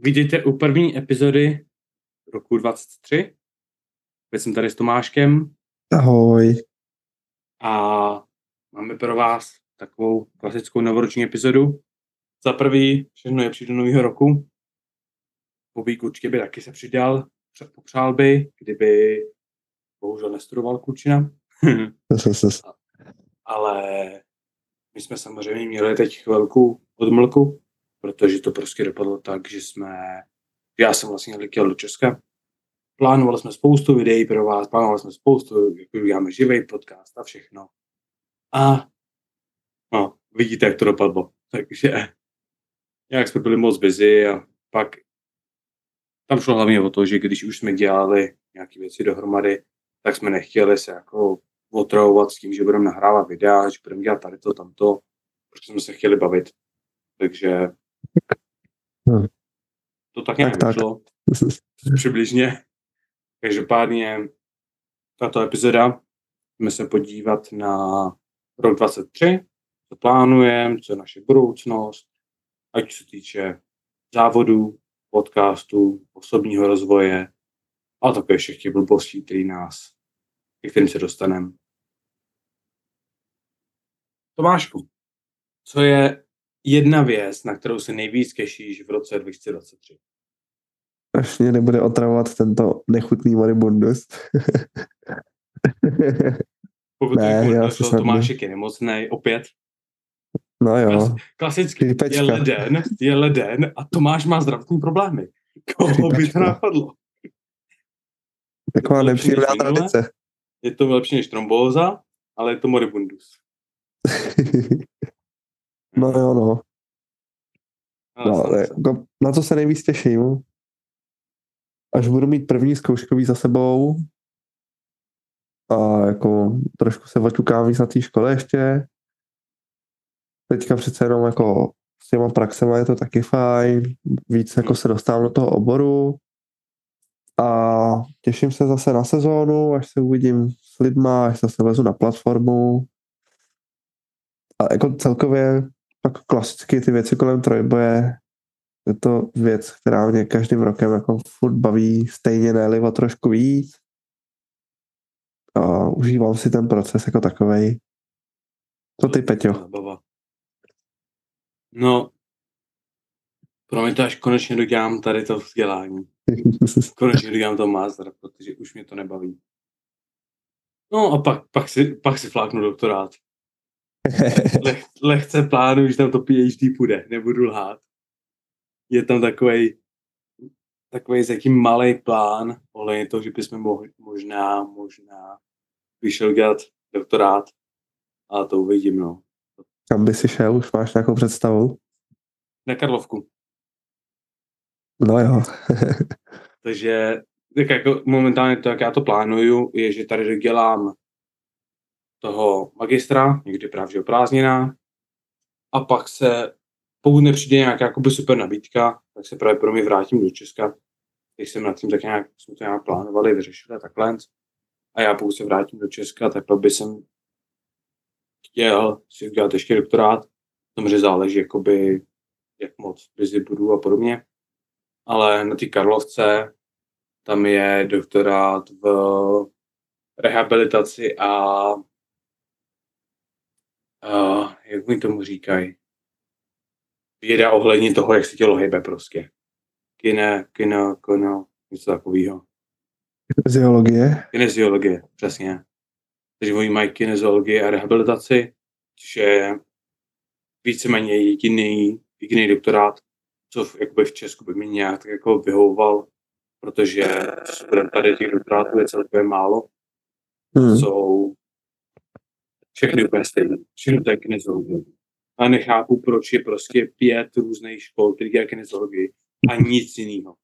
Vidíte u první epizody roku 23. Teď jsem tady s Tomáškem Ahoj. a máme pro vás takovou klasickou novoroční epizodu. Za prvý, všechno je do nového roku. Bobík určitě by taky se přidal, popřál by, kdyby bohužel nestudoval Kučina. Ale my jsme samozřejmě měli teď chvilku odmlku, protože to prostě dopadlo tak, že jsme, já jsem vlastně letěl do Česka, plánovali jsme spoustu videí pro vás, plánovali jsme spoustu, jak uděláme živý podcast a všechno. A no, vidíte, jak to dopadlo. Takže jak jsme byli moc busy a pak tam šlo hlavně o to, že když už jsme dělali nějaké věci dohromady, tak jsme nechtěli se jako otravovat s tím, že budeme nahrávat videa, že budeme dělat tady to, tamto, protože jsme se chtěli bavit. Takže Hmm. to tak nějak Tak, tak. vyšlo, přibližně. Každopádně tato epizoda jsme se podívat na rok 23, co plánujeme, co je naše budoucnost, ať se týče závodů, podcastů, osobního rozvoje a také všech těch blbostí, který nás, ke kterým se dostaneme. Tomášku, co je jedna věc, na kterou se nejvíc těšíš v roce 2023? Až mě nebude otravovat tento nechutný moribundus. Pokud Ne, ne, já snad Tomášek je nemocný, opět. no jo, Klas, klasicky je leden, je leden a Tomáš má zdravotní problémy. Koho by to napadlo? taková to nepříjemná tradice. Je to lepší než trombóza, ale je to moribundus. no jo, no. No stane ale se. jako, na co se nejvíc těším, až budu mít první zkouškový za sebou a jako trošku se oťukám víc na té škole ještě. Teďka přece jenom jako s těma praxema je to taky fajn, víc jako se dostávám do toho oboru a těším se zase na sezónu, až se uvidím s lidma, až zase lezu na platformu a jako celkově pak klasicky ty věci kolem trojboje je to věc, která mě každým rokem jako furt baví stejně ne o trošku víc a užívám si ten proces jako takovej. Co ty, Peťo? No, pro mě to až konečně dodělám tady to vzdělání. Konečně dodělám to master, protože už mě to nebaví. No a pak, pak, si, pak si fláknu doktorát. Leh, lehce plánuju, že tam to PhD půjde, nebudu lhát. Je tam takový takový zatím malý plán, ohledně toho, že bychom mohli, možná, možná vyšel dělat doktorát, ale to uvidím, no. Kam by si šel? Už máš nějakou představu? Na Karlovku. No jo. Takže tak jako momentálně to, jak já to plánuju, je, že tady dodělám toho magistra, někdy právě o prázdninách, a pak se, pokud nepřijde nějaká jakoby super nabídka, tak se právě pro mě vrátím do Česka. Teď jsem nad tím tak nějak, jsme to nějak plánovali, vyřešili takhle. A já pokud se vrátím do Česka, tak pak by jsem chtěl si udělat ještě doktorát. Samozřejmě záleží, jakoby, jak moc busy budu a podobně. Ale na té Karlovce tam je doktorát v rehabilitaci a uh, jak mi tomu říkají, věda ohledně toho, jak se tělo hýbe prostě. Kine, kino, kino, něco takového. Fyziologie. Kineziologie, přesně. Takže oni mají kineziologii a rehabilitaci, což je víceméně jediný, jediný doktorát, co v, jakoby v Česku by mi nějak tak jako vyhovoval, protože tady těch doktorátů je celkově málo. Hmm. Jsou všechny úplně stejné. Všechno to je kineziologie. A nechápu, proč je prostě pět různých škol, které dělají kineziologii a nic jiného.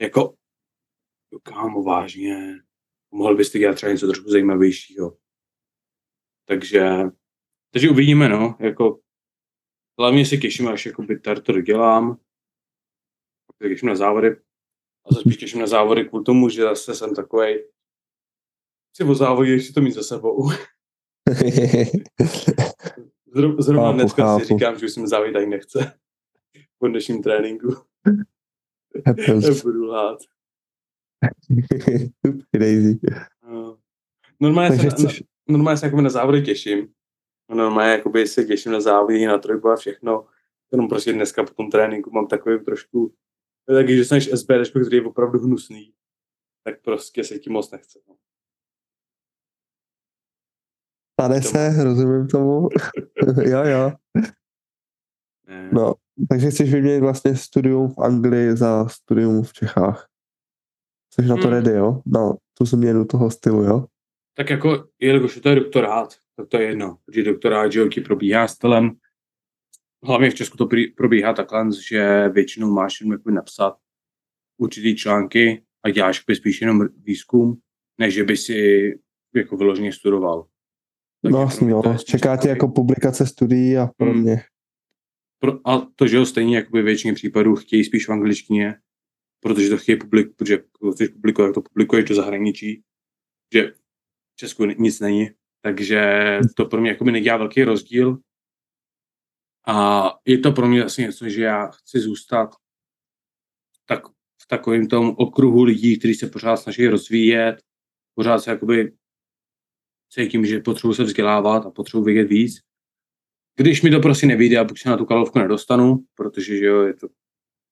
Jako, kámo, vážně, mohl byste dělat třeba něco trošku zajímavějšího. Takže, takže uvidíme, no, jako, hlavně se těším, až jakoby tady to dodělám, pak se těším na závody, a se spíš těším na závody kvůli tomu, že zase jsem takovej, si o závodě ještě to mít za sebou. Zrovna, zrovna Chápu, dneska si chápu. říkám, že už jsem závět ani nechce. po dnešním tréninku. Budu lhát. Crazy. No. Normálně, Takže se, na, chceš, normálně se jakoby na závody těším. Normálně jakoby se těším na závody, na trojku a všechno. Jenom prostě dneska po tom tréninku mám takový trošku, taky, že jsem SBD, který je opravdu hnusný, tak prostě se tím moc nechce. No. Stane se, rozumím tomu. jo, jo. No, takže chceš vyměnit vlastně studium v Anglii za studium v Čechách. Jsi na to Hmm. ready, jo? Na tu změnu toho stylu, jo? Tak jako, jelikož to je doktorát, tak to je jedno, protože doktorát, že ti probíhá stylem, hlavně v Česku to probíhá takhle, že většinou máš jenom jakoby napsat určitý články a děláš spíš jenom výzkum, než že by si jako vyloženě studoval. No jako spíš Čeká tě jako publikace studií a podobně. Pro, a to, že jo, stejně jakoby většině případů chtějí spíš v angličtině, protože to chtějí publik, protože chceš publikovat, jak to publikuješ do zahraničí, že v Česku ni- nic není, takže to pro mě jakoby nedělá velký rozdíl. A je to pro mě asi něco, že já chci zůstat tak, v takovém tom okruhu lidí, kteří se pořád snaží rozvíjet, pořád se jakoby cítím, že potřebuji se vzdělávat a potřebuji vědět víc. Když mi to prostě nevyjde a buď se na tu kalovku nedostanu, protože že jo, je to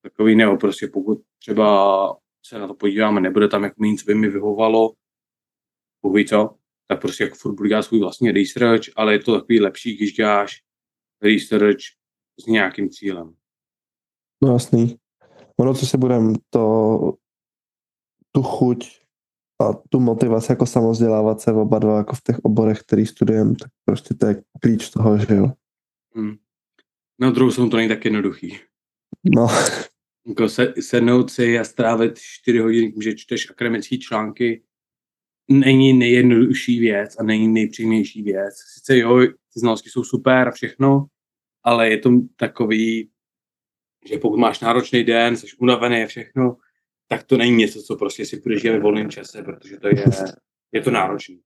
takový nebo prostě pokud třeba se na to podíváme, nebude tam jako nic, by mi vyhovalo, Bůh ví co, tak prostě jako furt budu dělat svůj vlastní research, ale je to takový lepší, když děláš research s nějakým cílem. No jasný. Ono, co se budem, to tu chuť a tu motivaci jako samozdělávat se oba dva jako v těch oborech, který studujeme, tak prostě to je klíč toho, že jo. Hmm. Na druhou stranu to není tak jednoduchý. No, Jako se, sednout si a strávit 4 hodiny, že čteš akademické články, není nejjednodušší věc a není nejpříjemnější věc. Sice jo, ty znalosti jsou super a všechno, ale je to takový, že pokud máš náročný den, jsi unavený a všechno, tak to není něco, co prostě si dělat ve volném čase, protože to je, je to náročný.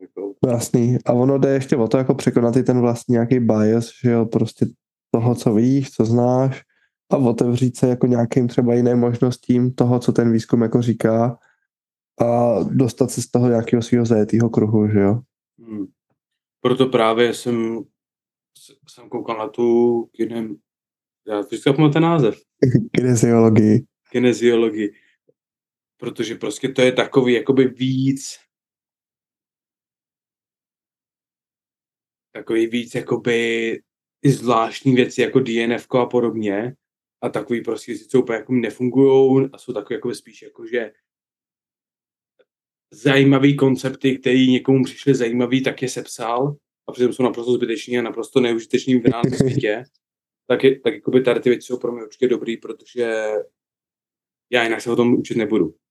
Jako, jasný. A ono jde ještě o to, jako překonat i ten vlastní nějaký bias, že jo, prostě toho, co víš, co znáš a otevřít se jako nějakým třeba jiným možnostím toho, co ten výzkum jako říká a dostat se z toho nějakého svého zajetého kruhu, že jo. Hmm. Proto právě jsem, jsem koukal na tu kinem, já zapomněl ten název, Kineziologii. kineziologii, protože prostě to je takový jakoby víc. Takový víc jakoby i zvláštní věci jako DNF a podobně. A takový prostě co úplně jako nefungují a jsou takové jako spíš jako, že zajímavý koncepty, které někomu přišly zajímavý, tak je sepsal. A přitom jsou naprosto zbytečný a naprosto neužitečný v reálném světě, tak, je, tak jakoby tady ty věci jsou pro mě určitě dobrý, protože já jinak se o tom učit nebudu.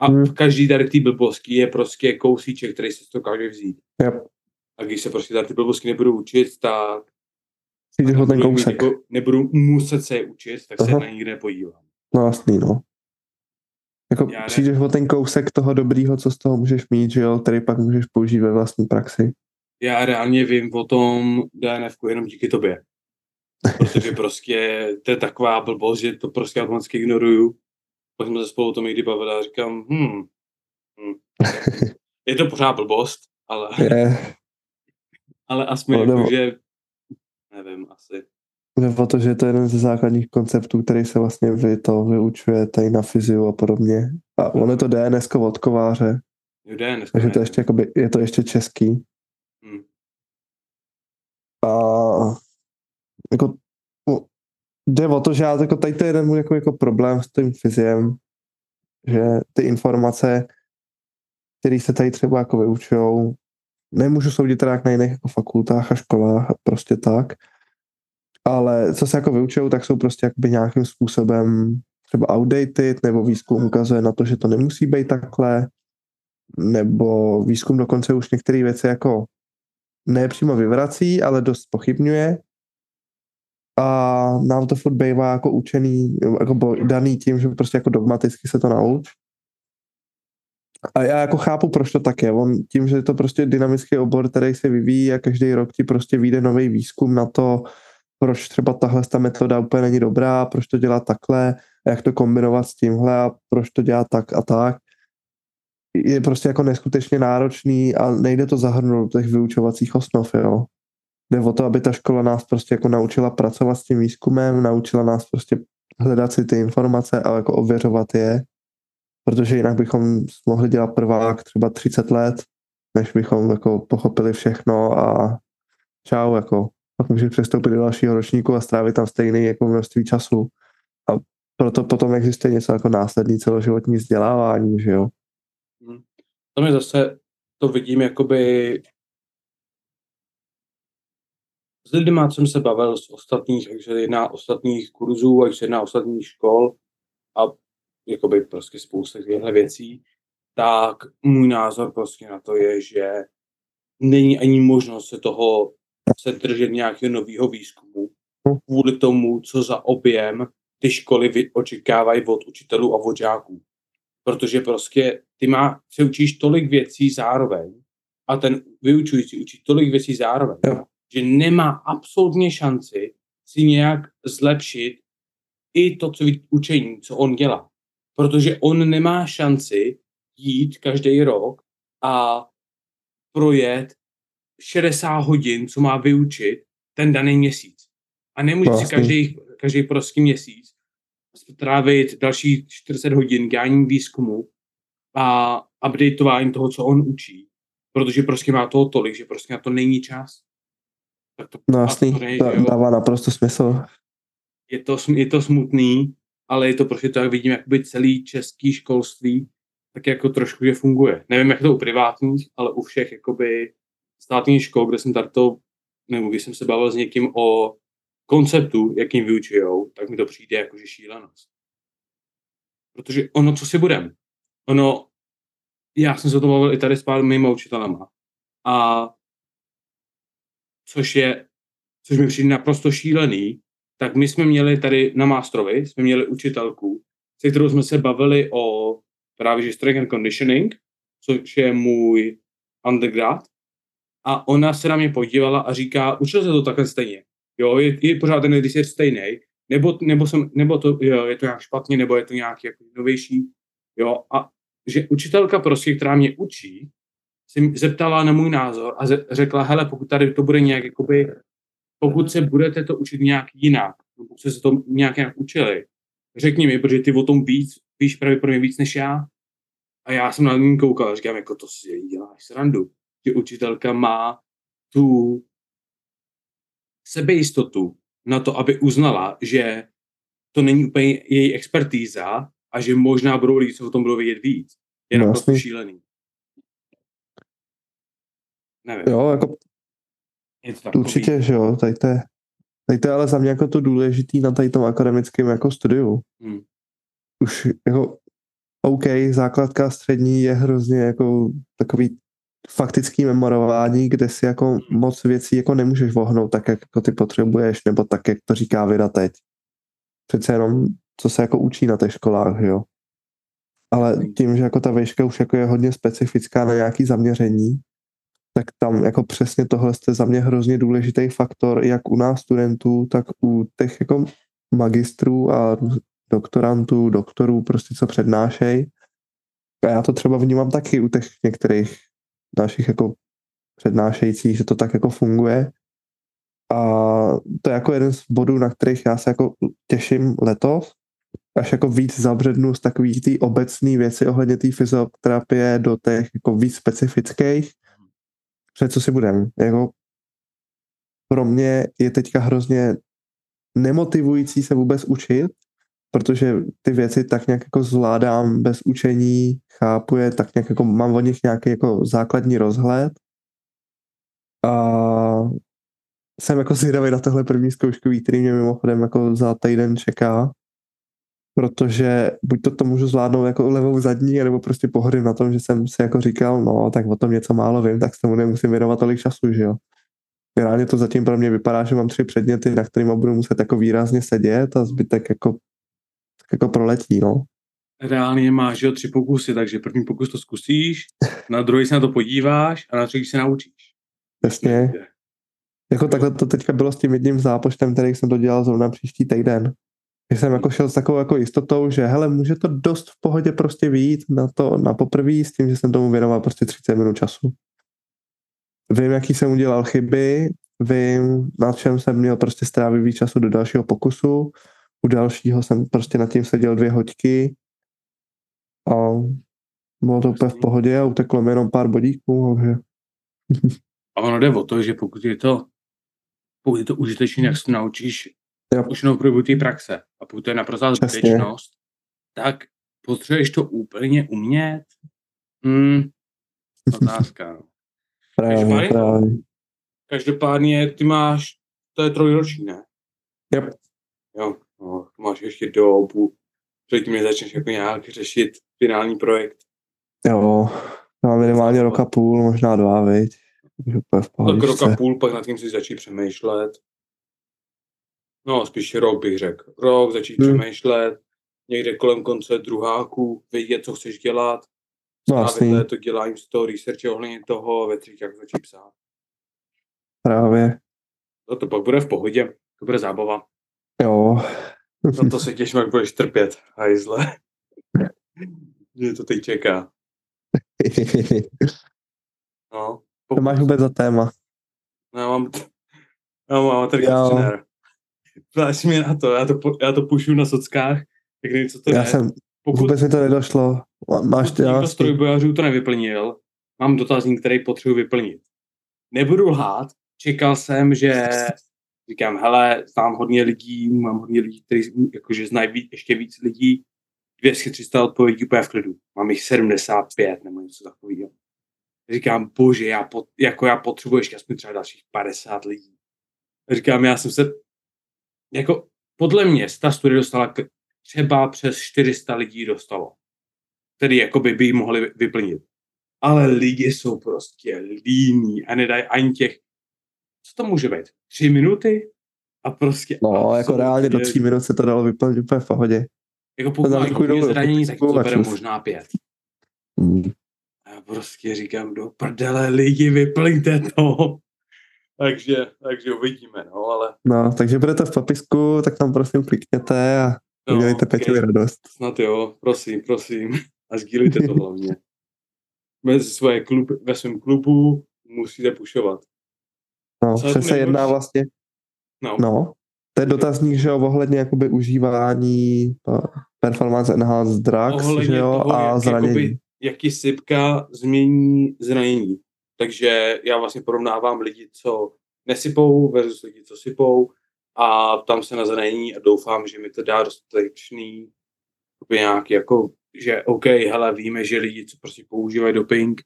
A Hmm. každý tady té blbosti je prostě kousíček, který si to dokáže vzít. Yep. A když se prostě tady ty blbosti nebudu učit, tak Přijdeš o ten kousek. jako, nebudu muset se je učit, tak se Aha. na nikde nepodívám. No jasný, no. Jako Já ne. přijdeš o ten kousek toho dobrýho, co z toho můžeš mít, že jo, který pak můžeš použít ve vlastní praxi. Já reálně vím o tom DNF jenom díky tobě. Protože prostě to je taková blbost, že to prostě automaticky ignoruju. Pak jsme se spolu o tom někdy bavili a říkám, hm, hm. je to pořád blbost, ale, Je, ale aspoň No, jako, nebo- že nevím, asi. jde o to, že to je jeden ze základních konceptů, který se vlastně vy to vyučuje tady na fyziu a podobně. A on je to DNS od kováře, Jo, DNF, takže to ještě, jakoby, je to ještě český. Hm. A jako, jde o to, že já, jako, tady to je jeden můj jako, jako problém s tím fyziem, že ty informace, které se tady třeba jako vyučujou, nemůžu soudit teda na jiných jako fakultách a školách a prostě tak, ale co se jako vyučují, tak jsou prostě jakoby nějakým způsobem třeba outdated, nebo výzkum ukazuje na to, že to nemusí být takhle, nebo výzkum dokonce už některé věci jako ne přímo vyvrací, ale dost pochybňuje a nám to furt bývá jako učený, jako daný tím, že prostě jako dogmaticky se to nauč. A já jako chápu, proč to tak je. On tím, že je to prostě dynamický obor, který se vyvíjí a každý rok ti prostě vyjde nový výzkum na to, proč třeba tahle ta metoda úplně není dobrá, proč to dělat takhle, a jak to kombinovat s tímhle a proč to dělat tak a tak. Je prostě jako neskutečně náročný a nejde to zahrnout do těch vyučovacích osnov, jo. Jde o to, aby ta škola nás prostě jako naučila pracovat s tím výzkumem, naučila nás prostě hledat si ty informace a jako ověřovat je, protože jinak bychom mohli dělat prvák třeba 30 let, než bychom jako pochopili všechno a čau, jako pak můžeš přestoupit do dalšího ročníku a strávit tam stejný jako množství času. A proto potom existuje něco jako následný celoživotní vzdělávání, že jo. Hmm. To mi zase to vidím jakoby s lidmi, co jsem se bavil z ostatních, takže jedná ostatních kurzů, ať jedná ostatních škol a jakoby prostě spousta těchto věcí, tak můj názor prostě na to je, že není ani možnost se toho se držet nějakého nového výzkumu kvůli tomu, co za objem ty školy očekávají od učitelů a od žáků. Protože prostě ty má, se učíš tolik věcí zároveň a ten vyučující učí tolik věcí zároveň, jo. Že nemá absolutně šanci si nějak zlepšit i to, co učení, co on dělá. Protože on nemá šanci jít každý rok a projet 60 hodin, co má vyučit ten daný měsíc. A nemůže vlastně. si každý, každý prostý měsíc strávit další 40 hodin děláním výzkumu a updateováním toho, co on učí. Protože prostě má toho tolik, že prostě na to není čas. Tak to, no jasný, dává naprosto smysl. Je to, je to smutný, ale je to prostě to, jak vidím, jakoby celý český školství, tak jako trošku, že funguje. Nevím, jak to u privátních, ale u všech jakoby státních škol, kde jsem tady to, nebo když jsem se bavil s někým o konceptu, jakým vyučujou, tak mi to přijde jako, že šílenost. Protože ono, co si budem, ono, já jsem se o tom bavil i tady s pár mýma učitelama, a což je, což mi přijde naprosto šílený, tak my jsme měli tady na Mástrovi, jsme měli učitelku, se kterou jsme se bavili o právě že strength and conditioning, což je můj undergrad, a ona se na mě podívala a říká, učil se to takhle stejně. Jo, je, je pořád ten je stejný, nebo, nebo, jsem, nebo to, jo, je to nějak špatně, nebo je to nějaký jako novější. Jo, a že učitelka prostě, která mě učí, se zeptala na můj názor a řekla, hele, pokud tady to bude nějak, jakoby, pokud se budete to učit nějak jinak, pokud se to nějak, nějak učili, řekni mi, protože ty o tom víc, víš pravděpodobně víc než já. A já jsem na ní koukal a říkám, jako to si děláš srandu. Že učitelka má tu sebejistotu na to, aby uznala, že to není úplně její expertíza a že možná budou lidi, co o tom budou vědět víc. Je no, naprosto šílený. Nevím. Jo, jako je to určitě, že jo, tady to, je, tady to je ale za mě jako to důležitý na tady tom akademickém jako studiu. Hmm. Už jako OK, základka střední je hrozně jako takový faktický memorování, kde si jako hmm. moc věcí jako nemůžeš vohnout tak, jak jako ty potřebuješ, nebo tak, jak to říká Vida teď. Přece jenom, co se jako učí na těch školách, jo. Ale hmm. tím, že jako ta výška už jako je hodně specifická na nějaký zaměření, tak tam jako přesně tohle je za mě hrozně důležitý faktor, jak u nás studentů, tak u těch jako magistrů a doktorantů, doktorů, prostě co přednášejí. A já to třeba vnímám taky u těch některých našich jako přednášejících, že to tak jako funguje. A to je jako jeden z bodů, na kterých já se jako těším letos, až jako víc zabřednu z takových tý obecný věci ohledně té fyzioterapie do těch jako víc specifických. Před co si budem. Jako pro mě je teďka hrozně nemotivující se vůbec učit, protože ty věci tak nějak jako zvládám bez učení, chápu je, tak nějak jako mám od nich nějaký jako základní rozhled a jsem jako zvědavý na tohle první zkouškový, který mě mimochodem jako za týden čeká, protože buď to to můžu zvládnout jako levou zadní, nebo prostě pohodím na tom, že jsem si jako říkal, no tak o tom něco málo vím, tak se tomu nemusím věnovat tolik času, že jo. Reálně to zatím pro mě vypadá, že mám tři předměty, na kterými budu muset jako výrazně sedět a zbytek jako jako proletí, no. Reálně máš jo, tři pokusy, takže první pokus to zkusíš, na druhý se na to podíváš a na třetí se naučíš. Přesně. Jako takhle to teďka bylo s tím jedním zápočtem, který jsem to dělal zrovna příští týden. Já jsem jako šel s takovou jako jistotou, že hele, může to dost v pohodě prostě vyjít na to na poprvé s tím, že jsem tomu věnoval prostě 30 minut času. Vím, jaký jsem udělal chyby, vím, na čem jsem měl prostě strávit víc času do dalšího pokusu, u dalšího jsem prostě nad tím seděl dvě hoďky a bylo to úplně v pohodě a uteklo mi jenom pár bodíků, takže... A ono jde o to, že pokud je to, pokud je to užitečné, jak se naučíš Jo. už jenom průběhu té praxe a pokud to je naprostá Přesně. zbytečnost, tak potřebuješ to úplně umět? Hmm, otázka. no. Právě, Každopádně- právě. Každopádně ty máš, to je trojroční, ne? Yep. Jo, no, máš ještě dobu, předtím, než začneš jako nějak řešit finální projekt. Jo, já mám minimálně rok a půl, možná dva, viď. V Tak pohodičce. rok a půl, pak nad tím si začít přemýšlet. No, spíš rok bych řekl. Rok, začít Hmm. přemýšlet, někde kolem konce druháku, vědět, co chceš dělat. No, jasný. To dělání z toho researche ohledně toho, ve třetí, jak začít psát. Právě, No to pak bude v pohodě, to bude zábava. jo. Na to se těším, jak budeš trpět, hajzle. Mě to teď čeká. No, to máš vůbec za téma. No, já mám, já mám amatér Jo. trenér. Ptáš mě na to, já to, já to pušu na sockách, tak nevím, co to Já je. jsem, Pokud, vůbec mi to nedošlo. Máš ty z nás, trojbojařů to nevyplnil, mám dotazník, který potřebuji vyplnit. Nebudu lhát, čekal jsem, že říkám, hele, znám hodně lidí, mám hodně lidí, kteří jakože znají víc, ještě víc lidí, 200-300 odpovědí úplně v klidu. Mám jich 75 nebo něco takového. Říkám, bože, já, pot, jako já potřebuji ještě aspoň třeba dalších 50 lidí. Říkám, já jsem se, jako podle mě ta studie dostala třeba přes 400 lidí dostalo, který jakoby by ji mohli vy- vyplnit. Ale lidi jsou prostě líní a nedají ani těch, co to může být, tři minuty? A prostě... no, jako absolutně- reálně do tří minut se to dalo vyplnit úplně v pohodě. Jako pokud máš zranění, tak to bere možná pět. Hmm. A já prostě říkám, do prdele lidi, vyplňte to. Takže, takže uvidíme, no, ale No, takže budete v popisku, tak tam prosím klikněte a no, udělejte okay. Peťovi radost. Snad jo, prosím, prosím. A sdílejte to hlavně. Mezi svoje klub, ve svém klubu musíte pušovat. No, Co to se jedná vlastně, No, no, to je dotazník, že jo, ohledně jakoby užívání eh, performance enhanced drugs, Ohledně že jo, toho, a jak zranění. jakoby- jaký sypka změní zranění. Takže já vlastně porovnávám lidi, co nesypou versus lidi, co sypou a tam se na zranění a doufám, že mi to dá dostatečný nějaký jako, že OK, hele, víme, že lidi, co prostě používají doping,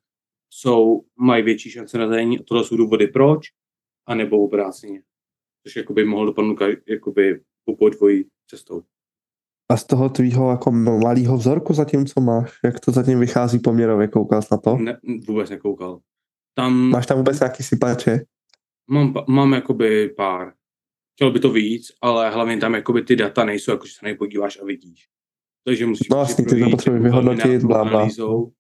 jsou, mají větší šance na zranění a tohle jsou důvody proč, anebo obráceně. Což jakoby mohl dopadnout jakoby po dvojí cestou. A z toho tvýho jako malého vzorku zatím, co máš, jak to zatím vychází poměrově, koukal jsi na to? Ne, vůbec nekoukal. Tam Máš tam vůbec nějaký sypače? mám, mám jakoby pár. Chtěl by to víc, ale hlavně tam jakoby ty data nejsou, jako že se na ně podíváš a vidíš. Takže musíš No jasný, ty to potřebuješ vyhodnotit, blá, blá. analýzou.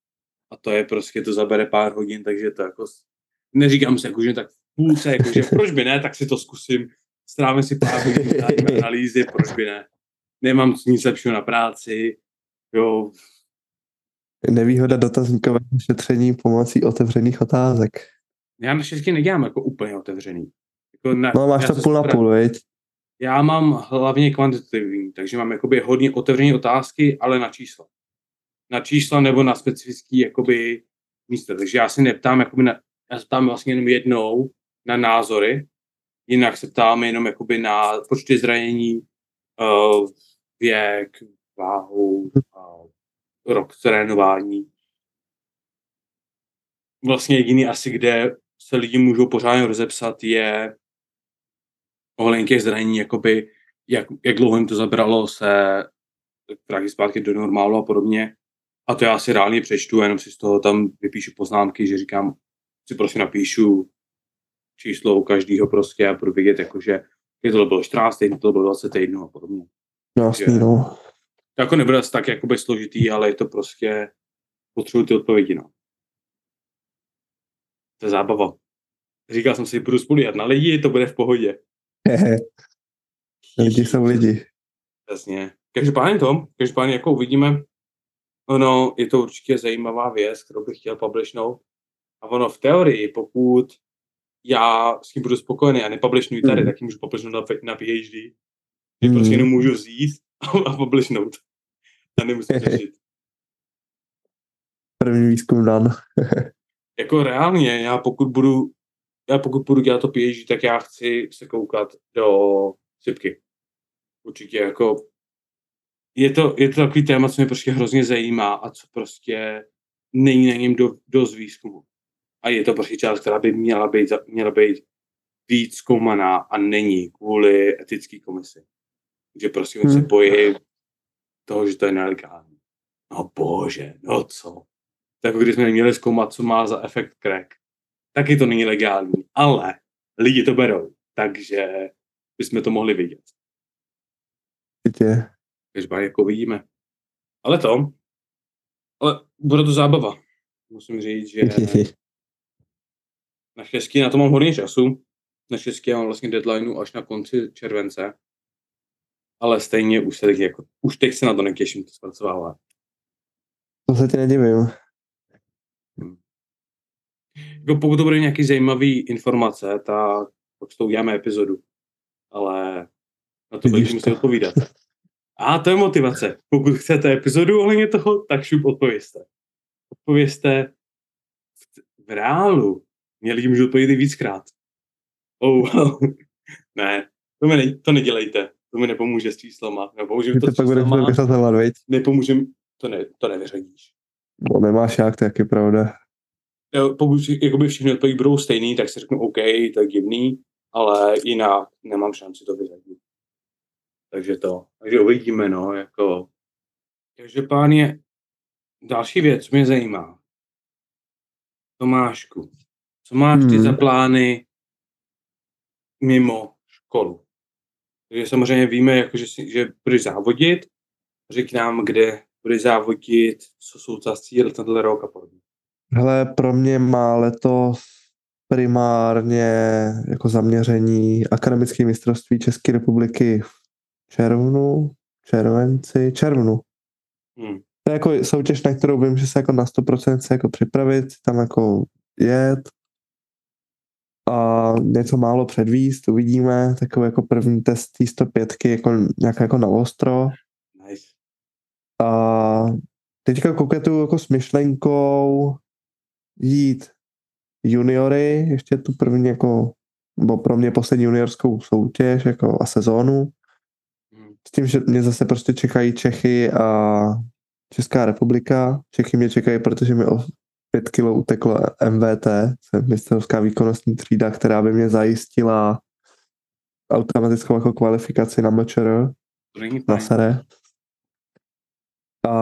A to je prostě, to zabere pár hodin, takže to jako, neříkám si jako, že tak v půlce, jako, že proč by ne, tak si to zkusím. Strávím si pár hodin analýzy, proč by ne. Nemám nic lepšího na práci, jo, Nevýhoda dotazníkového šetření pomocí otevřených otázek. já naštěstí nedělám jako úplně otevřený. Jako na, No máš to půl na půl, viď? Já mám hlavně kvantitativní, takže mám jakoby hodně otevřené otázky, ale na čísla. Na čísla nebo na specifický jakoby místo. Takže já se neptám, jakoby na, já se ptám vlastně jenom jednou na názory, jinak se ptám jenom jakoby na počty zranění, uh, věk, váhu, uh, rok trénování. Vlastně jediný asi, kde se lidi můžou pořádně rozepsat, je ohledně těch zranění, jakoby, jak, jak dlouho jim to zabralo se vrátit zpátky do normálu a podobně. A to já si reálně přečtu, jenom si z toho tam vypíšu poznámky, že říkám, si prostě napíšu číslo u každého prostě a budu vědět, jakože je to bylo 14 týdnů, to bylo 20 týdnů a podobně. No, jasný, no. To jako nebude asi tak jakoby složitý, ale je to prostě, potřebuji ty odpovědi, no. To je zábava. Říkal jsem si, budu spolu na lidi, to bude v pohodě. lidi jsou lidi. Jasně. Každopádně to, každopádně jako uvidíme, ono, je to určitě zajímavá věc, kterou bych chtěl publishnout. A ono v teorii, pokud já s tím budu spokojený a nepublishnuji tady, mm. tak ji můžu publishnout na, na PhD. Mm. prostě jenom můžu vzít a, a publishnout. Nemusím řešit. První výzkum dan. jako reálně, já pokud budu já pokud budu dělat to PhD, tak já chci se koukat do sypky. Určitě jako je to, je to takový téma, co mě prostě hrozně zajímá a co prostě není na něm do, dost výzkumu. A je to prostě část, která by měla být, měla být víc zkoumaná a není kvůli etické komisi. Že prostě hmm. se bojí toho, že to je nelegální. No bože, no co? Tak když jsme měli zkoumat, co má za efekt crack, taky to není legální, ale lidi to berou, takže bychom to mohli vidět. Určitě. Takže jako vidíme. Ale to, ale bude to zábava. Musím říct, že naštěstí na to mám hodně času. Naštěstí mám vlastně deadlineu až na konci července. Ale stejně už, se teď, jako, už teď se na to netěším, to zpracovávat. To se ti nedivím. Hmm. Jako pokud to bude nějaký zajímavý informace, tak pak s tou uděláme epizodu. Ale na to budeš muset odpovídat. A to je motivace. Pokud chcete epizodu ohledně toho, tak šup odpověste. Odpověste v, v reálu. Mě lidi můžou odpovědět víckrát. Oh, well. ne, to, mi ne, to nedělejte. To mi nepomůže s číslama. Nepomůže to, to pak budeš Nepomůže to, ne, to nevyřadíš. No nemáš jak, to je pravda. Jo, pokud jakoby všichni odpovědi budou stejný, tak si řeknu OK, to je divný, ale jinak nemám šanci to vyřadit. Takže to, takže uvidíme, no, jako. Každopádně další věc mě zajímá. Tomášku, co máš ty hmm. za plány mimo školu? Takže samozřejmě víme, jako, že, si, že budeš závodit, řekni nám, kde budeš závodit, co jsou za cíle tenhle rok a podobně. Hele, pro mě má letos primárně jako zaměření akademické mistrovství České republiky v červnu, červenci, červnu. Hmm. To je jako soutěž, na kterou vím, že se jako na 100% se jako připravit, tam jako jet a něco málo předvíst, uvidíme, takový jako první test té 105 jako nějak jako na ostro. Nice. A teďka koketuju jako s myšlenkou jít juniory, ještě tu první jako, bo pro mě poslední juniorskou soutěž jako a sezónu s tím, že mě zase prostě čekají Čechy a Česká republika. Čechy mě čekají, protože mi o pět kilo uteklo MVT, mistrovská výkonnostní třída, která by mě zajistila automatickou jako kvalifikaci na MČR, na SARE. A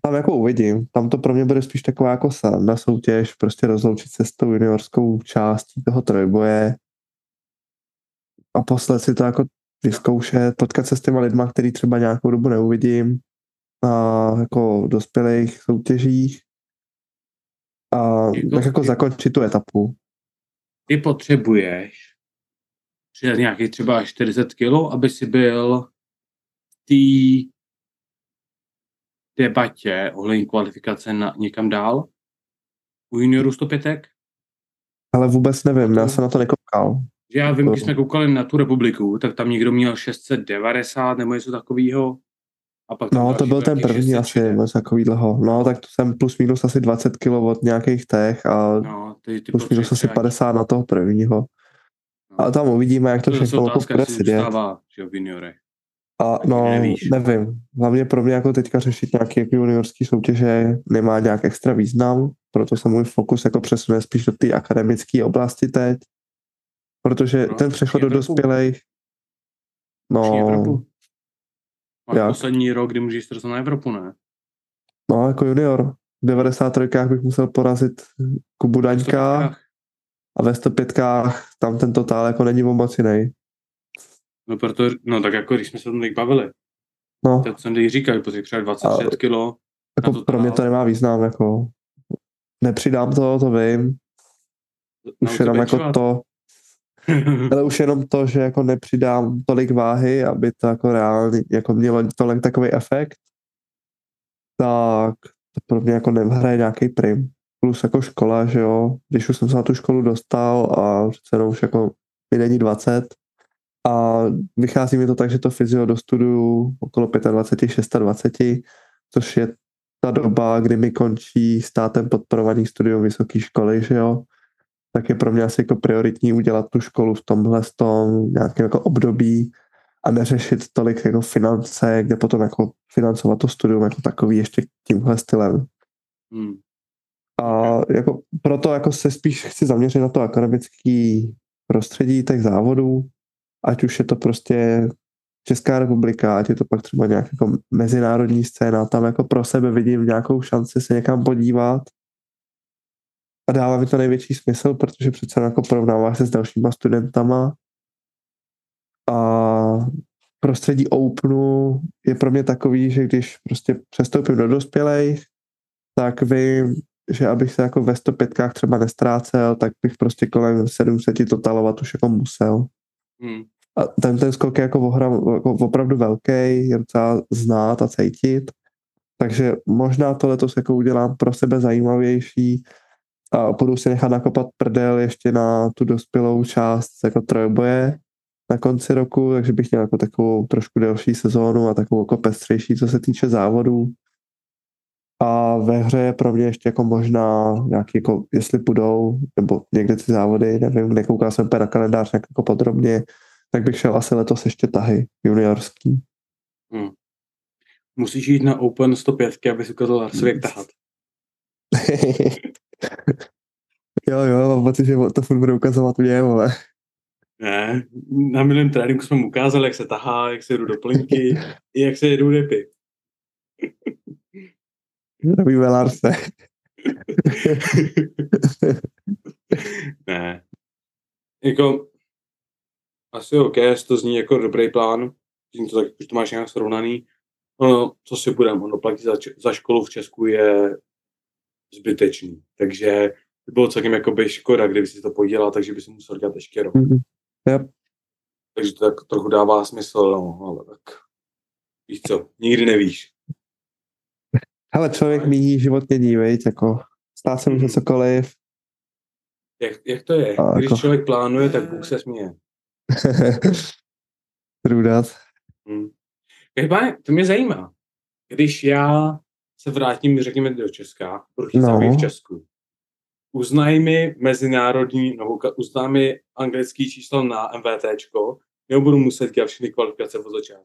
tam jako uvidím. Tam to pro mě bude spíš taková jako na soutěž, prostě rozloučit se s tou juniorskou částí toho trojboje a poslat si to jako vyzkoušet, potkat se s těma lidma, který třeba nějakou dobu neuvidím na jako dospělých soutěžích a jako, tak jako zakončit tu etapu. Ty potřebuješ přidat nějaký třeba 40 kg, aby si byl v té debatě ohledně kvalifikace na někam dál u juniorů 105? Ale vůbec nevím, já jsem na to nekoukal. Že já vím, když jsme koukali na tu republiku, tak tam někdo měl 690 nebo něco takového. A pak no, to byl ten první asi, něco takovýhleho. No, tak to jsem plus minus asi 20 kg od nějakých těch a no, ty, ty plus minus asi 50 na toho prvního. No. A tam uvidíme, jak to, to všechno bude sedět. A no, nevíš. nevím. Hlavně pro mě jako teďka řešit nějaké jako juniorské soutěže nemá nějak extra význam, proto se můj fokus jako přesune spíš do té akademické oblasti teď Protože no, ten přechod do dospělých, no... Jak? poslední rok, kdy můžeš jít na Evropu, ne? No, jako junior. V 93. bych musel porazit Kubu Daňka a ve 105. tam ten totál jako není moc jiný. No, proto, no tak jako když jsme se tam bavili. No. To jsem teď říkal, protože třeba 26 kilo. Jako pro mě to nemá význam, jako nepřidám to, to vím, Už jenom jako to, ale už jenom to, že jako nepřidám tolik váhy, aby to jako reálně jako mělo tolik takový efekt, tak to pro mě jako nevhraje nějaký prim. Plus jako škola, že jo, když už jsem se na tu školu dostal a přece už jako mi není 20 a vychází mi to tak, že to fyzio dostuduju okolo 25, 26, což je ta doba, kdy mi končí státem podporovaný studium vysoké školy, že jo, tak je pro mě asi jako prioritní udělat tu školu v tomhle tom nějakém jako období a neřešit tolik jako finance, kde potom jako financovat to studium jako takový ještě tímhle stylem. Hmm. A jako proto jako se spíš chci zaměřit na to akademické prostředí těch závodů, ať už je to prostě Česká republika, ať je to pak třeba nějak jako mezinárodní scéna, tam jako pro sebe vidím nějakou šanci se někam podívat a dává mi to největší smysl, protože přece jako porovnáváš se s dalšíma studentama a prostředí Openu je pro mě takový, že když prostě přestoupím do dospělých, tak vím, že abych se jako ve 105 třeba nestrácel, tak bych prostě kolem 700 totalovat už jako musel. Hmm. A ten, ten skok je jako, ohra, jako opravdu velký, je docela znát a cítit. Takže možná to letos jako udělám pro sebe zajímavější a budu si nechat nakopat prdel ještě na tu dospělou část jako trojboje na konci roku, takže bych měl jako takovou trošku delší sezónu a takovou jako pestřejší, co se týče závodů. A ve hře je pro mě ještě jako možná nějaký, jako, jestli půjdou, nebo někde ty závody, nevím, nekoukal jsem na kalendář nějak jako podrobně, tak bych šel asi letos ještě tahy juniorský. Hmm. Musíš jít na Open 105, aby si ukázal jak tahat. jo, jo, mám pocit, že to furt bude ukazovat mě, ale. Ne, na minulém tréninku jsme mu ukázali, jak se tahá, jak se jdu do plinky, i jak se jedou repy. Robíme Larse. ne. Jako, asi OK, to zní jako dobrý plán, zní to tak, už to máš nějak srovnaný. No, co si budeme, ono platí za, za školu v Česku je zbytečný. Takže by bylo celkem jakoby škoda, kdyby si to podělal, takže by si musel dělat ještě rok. Mm-hmm. Yep. Takže to tak trochu dává smysl, no, ale tak víš co, nikdy nevíš. Ale člověk míní život není, veď, jako stá se může mhm. cokoliv. Jak, jak to je? A, Když jako... člověk plánuje, tak Bůh se směje. Trudat. Hmm. Každopádně, to mě zajímá. Když já se vrátím, řekněme, do Česka, proč no. v Česku, uznaj mi mezinárodní, nebo uznaj mi anglický číslo na MVTčko, nebo budu muset dělat všechny kvalifikace od začátku?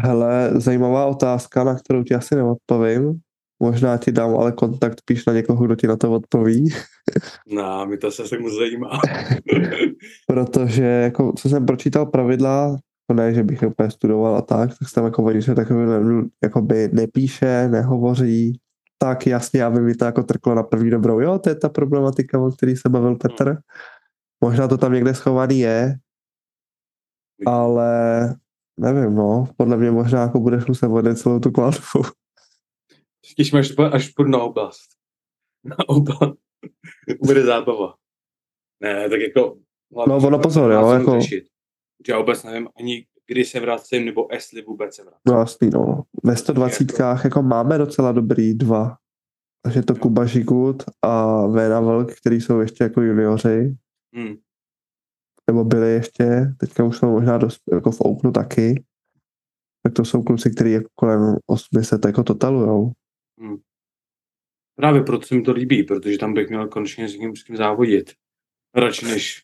Hele, zajímavá otázka, na kterou ti asi neodpovím. Možná ti dám ale kontakt píš na někoho, kdo ti na to odpoví. No, mi to se tak moc zajímá. Protože, jako, co jsem pročítal pravidla, to ne, že bych úplně studoval a tak, tak tam jako oni se takový by nepíše, nehovoří, tak jasně, aby mi to jako trklo na první dobrou. Jo, to je ta problematika, o který se bavil Petr. Možná to tam někde schovaný je, ale nevím, no, podle mě možná jako budeš muset vodit celou tu kvalfu. Těším, až, až půjdu na oblast. Na oblast. Bude zábava. Ne, tak jako... No, ono pozor, jo, jako... Řešit. Já vůbec nevím ani, kdy se vracím, nebo jestli vůbec se vracím. No jasný, no. Ve 120 jako... jako máme docela dobrý dva. Takže to Kuba Žigut a Véna Vlk, který jsou ještě jako junioři. Hmm. Nebo byli ještě, teďka už jsou možná dost, jako v Openu taky. Tak to jsou kluci, kteří jako kolem 800 jako totalujou. Hmm. Právě proto se mi to líbí, protože tam bych měl konečně s někým závodit. Radši než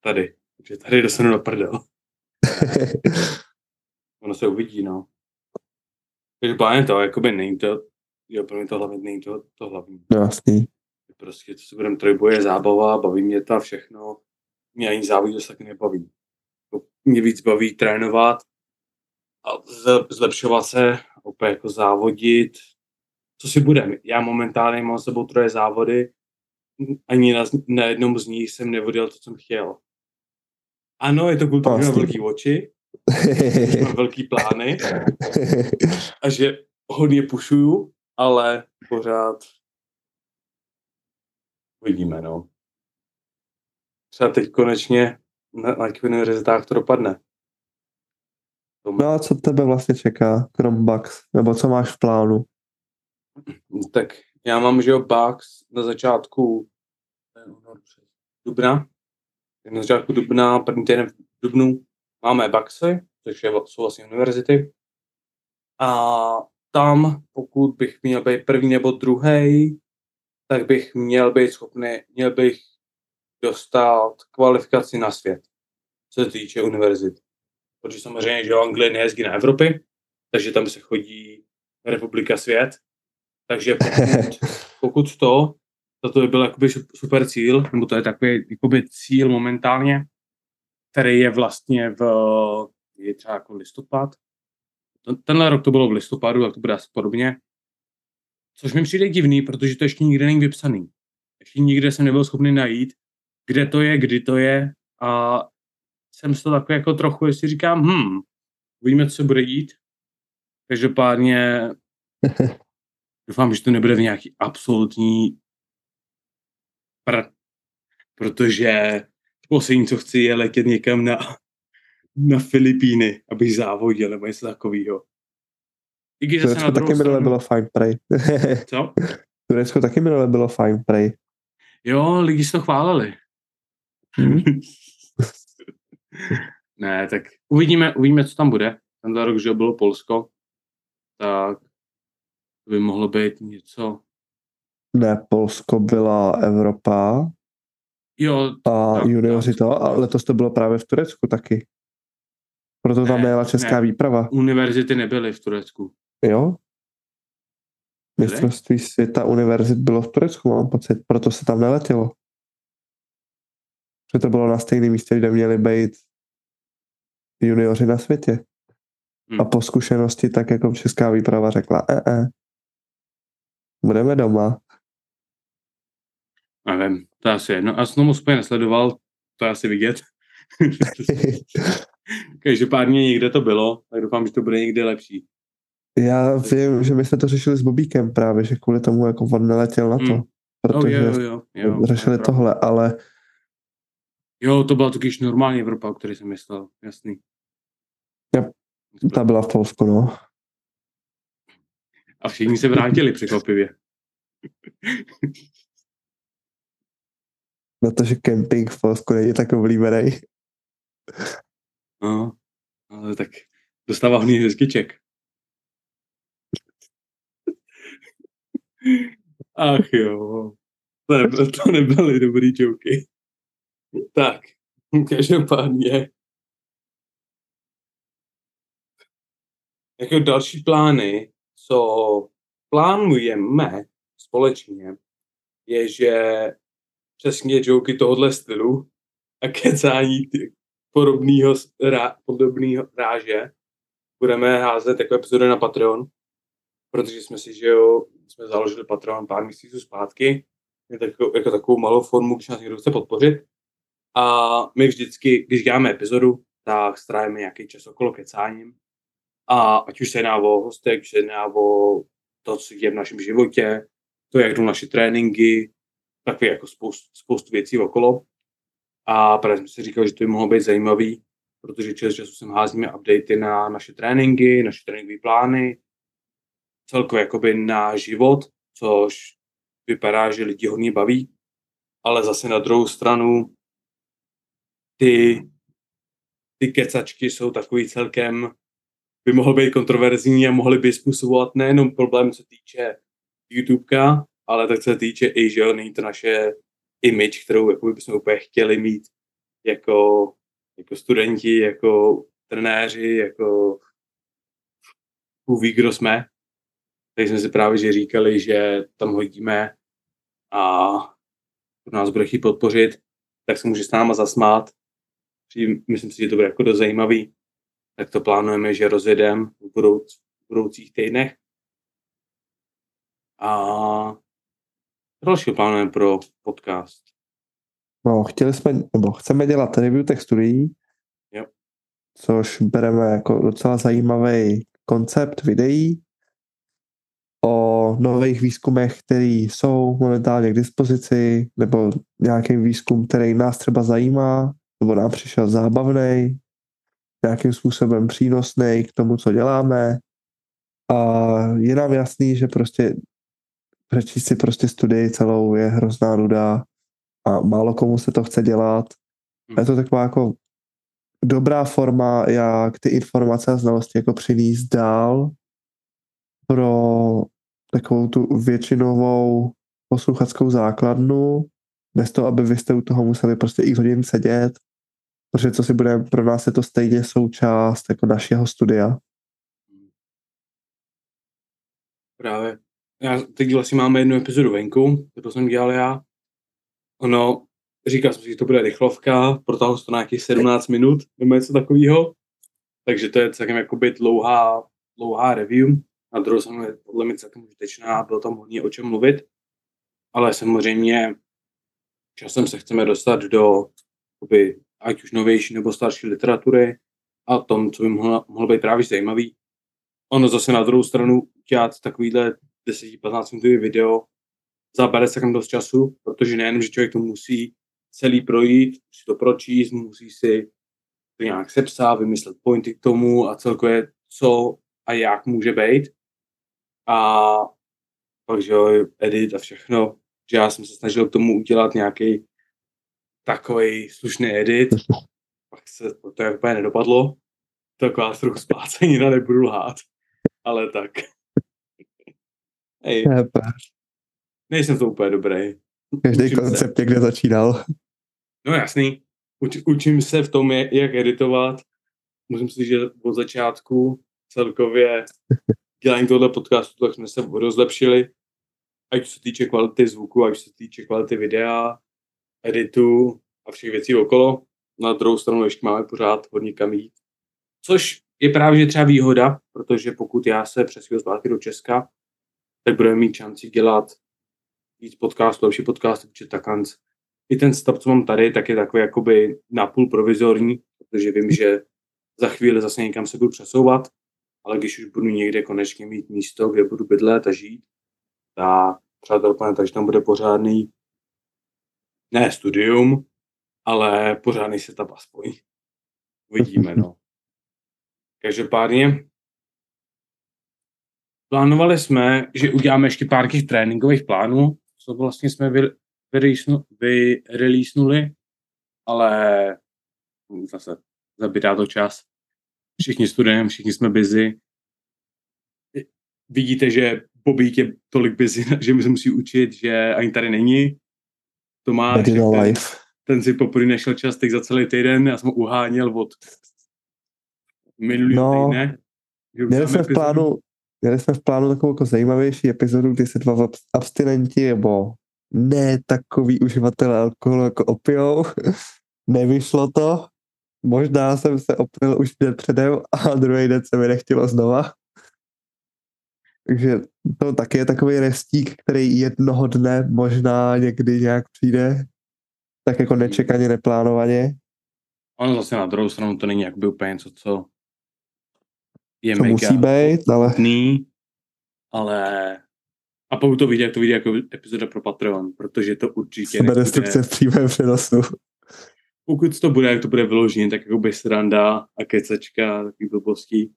tady. Takže tady dostanu na prdel. ono se uvidí, no. Takže pláně to, jakoby není to, jo, pro mě to hlavně není to, to hlavní. No, jasný. Prostě, co se budeme trojboje, zábava, baví mě to všechno. Mě ani závodí dost taky nebaví. Mě víc baví trénovat a zlepšovat se, opět jako závodit. Co si budeme? Já momentálně mám s sebou troje závody, ani na, na jednom z nich jsem nevodil to, co jsem chtěl. Ano, je to kultura, mám velký oči, mám velký plány a že hodně pušuju, ale pořád Uvidíme, no. Třeba teď konečně na, na těch univerzitách to dopadne. No a co tebe vlastně čeká, krom Bugs? Nebo co máš v plánu? Tak já mám, že jo, Bugs na začátku dubna. Na začátku dubna, první týden v dubnu máme Bugsy, což je, jsou vlastně univerzity. A tam, pokud bych měl být první nebo druhý, tak bych měl být schopný, měl bych dostat kvalifikaci na svět, co se týče univerzit. Protože samozřejmě, že Anglie nejezdí na Evropy, takže tam se chodí republika svět. Takže pokud, pokud to, to by byl jakoby super cíl, nebo to je takový jakoby cíl momentálně, který je vlastně v je třeba jako listopad. Tenhle rok to bylo v listopadu, tak to bude asi podobně. Což mi přijde divný, protože to ještě nikde není vypsaný. Ještě nikde jsem nebyl schopný najít, kde to je, kdy to je a jsem z toho takový jako trochu, jestli říkám, hm, uvidíme, co se bude dít. Každopádně doufám, že to nebude v nějaký absolutní pr, protože poslední, co chci, je letět někam na, na Filipíny, abych závodil nebo něco takového. I když zase na taky minule bylo fajn, prej. Co? Turecko taky minule bylo fajn, prej. Jo, lidi se to chválili. Hmm? ne, tak uvidíme, uvidíme, co tam bude. Tenhle rok, že bylo Polsko, tak to by mohlo být něco. Ne, Polsko byla Evropa. Jo. A tak, junioři to, a letos to bylo právě v Turecku taky. Proto tam nejela česká ne, výprava. Univerzity nebyly v Turecku. Jo? Mistrovství světa univerzit bylo v Turecku, mám pocit, proto se tam neletělo. Že to bylo na stejném místě, kde měli být junioři na světě. Hmm. A po zkušenosti tak jako česká výprava řekla, e, e, budeme doma. Nevím, to je asi jedno. A jsem úplně nesledoval, to je asi vidět. Každopádně někde to bylo, tak doufám, že to bude někde lepší. Já vím, že my jsme to řešili s Bobíkem právě, že kvůli tomu jako on neletěl na to. Hmm. Protože oh, jo, jo, jo, řešili jo, tohle, ale... Jo, to byla totiž normální Evropa, o který jsem myslel, jasný. Ja, ta byla v Polsku, no. A všichni se vrátili překvapivě. Protože kemping v Polsku není tak oblíbený. No, ale tak dostává hodně hezkyček. Ach jo, to, nebyl, to nebyly dobrý joky. Tak, každopádně. Jako další plány, co plánujeme společně, je, že přesně joky tohohle stylu a kecání podobného, podobného ráže budeme házet takové epizody na Patreon, protože jsme si, že jo, jsme založili Patreon pár měsíců zpátky, je jako, jako takovou malou formu, když nás někdo chce podpořit. A my vždycky, když děláme epizodu, tak strávíme nějaký čas okolo kecáním. A ať už se jedná o hostek, se jedná o to, co je v našem životě, to, jak jdou naše tréninky, takové jako spoustu, spoustu věcí okolo. A právě jsme si říkali, že to by mohlo být zajímavý, protože čas času sem házíme updaty na naše tréninky, naše tréninkové plány, celkově jakoby na život, což vypadá, že lidi hodně baví, ale zase na druhou stranu ty, ty kecačky jsou takový celkem, by mohl být kontroverzní a mohly by způsobovat nejenom problém, co týče YouTubeka, ale tak se týče i, že jo, není to naše image, kterou jako bychom úplně chtěli mít jako, jako studenti, jako trenéři, jako ví, kdo jsme. Tak jsme si právě že říkali, že tam hodíme a kdo nás bude chtít podpořit, tak se může s náma zasmát. Myslím si, že to bude jako dost zajímavý. Tak to plánujeme, že rozjedeme v, budouc, v budoucích týdnech. A další plánujeme pro podcast? No, chtěli jsme, nebo chceme dělat review těch studií, jo. což bereme jako docela zajímavý koncept videí o nových výzkumech, které jsou momentálně k dispozici, nebo nějaký výzkum, který nás třeba zajímá, nebo nám přišel zábavný, nějakým způsobem přínosný k tomu, co děláme. A je nám jasný, že prostě přečíst si prostě studii celou je hrozná nuda a málo komu se to chce dělat. Je to taková jako dobrá forma, jak ty informace a znalosti jako přinést dál pro takovou tu většinovou posluchačskou základnu, bez toho, aby vy jste u toho museli prostě x hodin sedět, protože co si bude, pro nás je to stejně součást jako našeho studia. Právě. Já teď vlastně máme jednu epizodu venku, to jsem dělal já. Ono, říkal jsem si, že to bude rychlovka, protáhl to na nějakých 17 minut, nebo něco takového. Takže to je celkem jakoby dlouhá, dlouhá review. Na druhou stranu je podle mě celkem užitečná, bylo tam hodně o čem mluvit. Ale samozřejmě časem se chceme dostat do jakoby, ať už novější nebo starší literatury a tom, co by mohlo, mohlo být právě zajímavý. Ono zase na druhou stranu dělat takovýhle 10-15 minutový video zabere se tam dost času, protože nejenom, že člověk to musí celý projít, musí to pročíst, musí si to nějak sepsat, vymyslet pointy k tomu a celkově co a jak může být. A pak, že jo, edit a všechno, že já jsem se snažil k tomu udělat nějaký takový slušný edit, pak se to, to úplně nedopadlo. Taková trochu splácenina, nebudu lhát, ale tak. Hej, nejsem to úplně dobrý. Každý učím koncept se. někde začínal. No jasný. Uč, učím se v tom, jak editovat. Musím si že od začátku celkově dělání tohle podcastu, tak jsme se rozlepšili. Ať se týče kvality zvuku, ať se týče kvality videa, editu a všech věcí okolo. Na druhou stranu ještě máme pořád hodně kam jít. Což je právě třeba výhoda, protože pokud já se přesvědčím zpátky do Česka, tak budeme mít šanci dělat víc podcastů, lepší podcasty, protože takhle i ten stav, co mám tady, tak je takový jakoby napůl provizorní, protože vím, že za chvíli zase někam se budu přesouvat, ale když už budu někde konečně mít místo, kde budu bydlet a žít, tak přátelé, takže tam bude pořádný ne studium, ale pořádný setup aspoň. Uvidíme, no. Každopádně plánovali jsme, že uděláme ještě pár těch tréninkových plánů, co vlastně jsme vy, vyreleasenuli, ale zase zabírá to čas. Všichni studujeme, všichni jsme busy. Vidíte, že Bobík je tolik busy, že mi se musí učit, že ani tady není. Tomáš, ten, ten si poprvé nešel čas teď za celý týden, já jsem ho uháněl od minulý no, týdne. Měli jsme v plánu, měli jsme v plánu takovou jako zajímavější epizodu, kdy se dva abstinenti nebo ne takový uživatel alkoholu jako opijou. Nevyšlo to. Možná jsem se opil už den předem a druhý den se mi nechtělo znova. Takže to taky je takový restík, který jednoho dne možná někdy nějak přijde, tak jako nečekaně, neplánovaně. Ono zase na druhou stranu to není jakoby úplně něco, co je to mega musí být, ale... Nutný, ale a pokud to vidí, jak to vidí jako epizoda pro Patreon, protože to určitě Sebedestrukce v přímém přenosu. Pokud to bude, jak to bude vyložené, tak jako by sranda a kecečka, takový blbostí.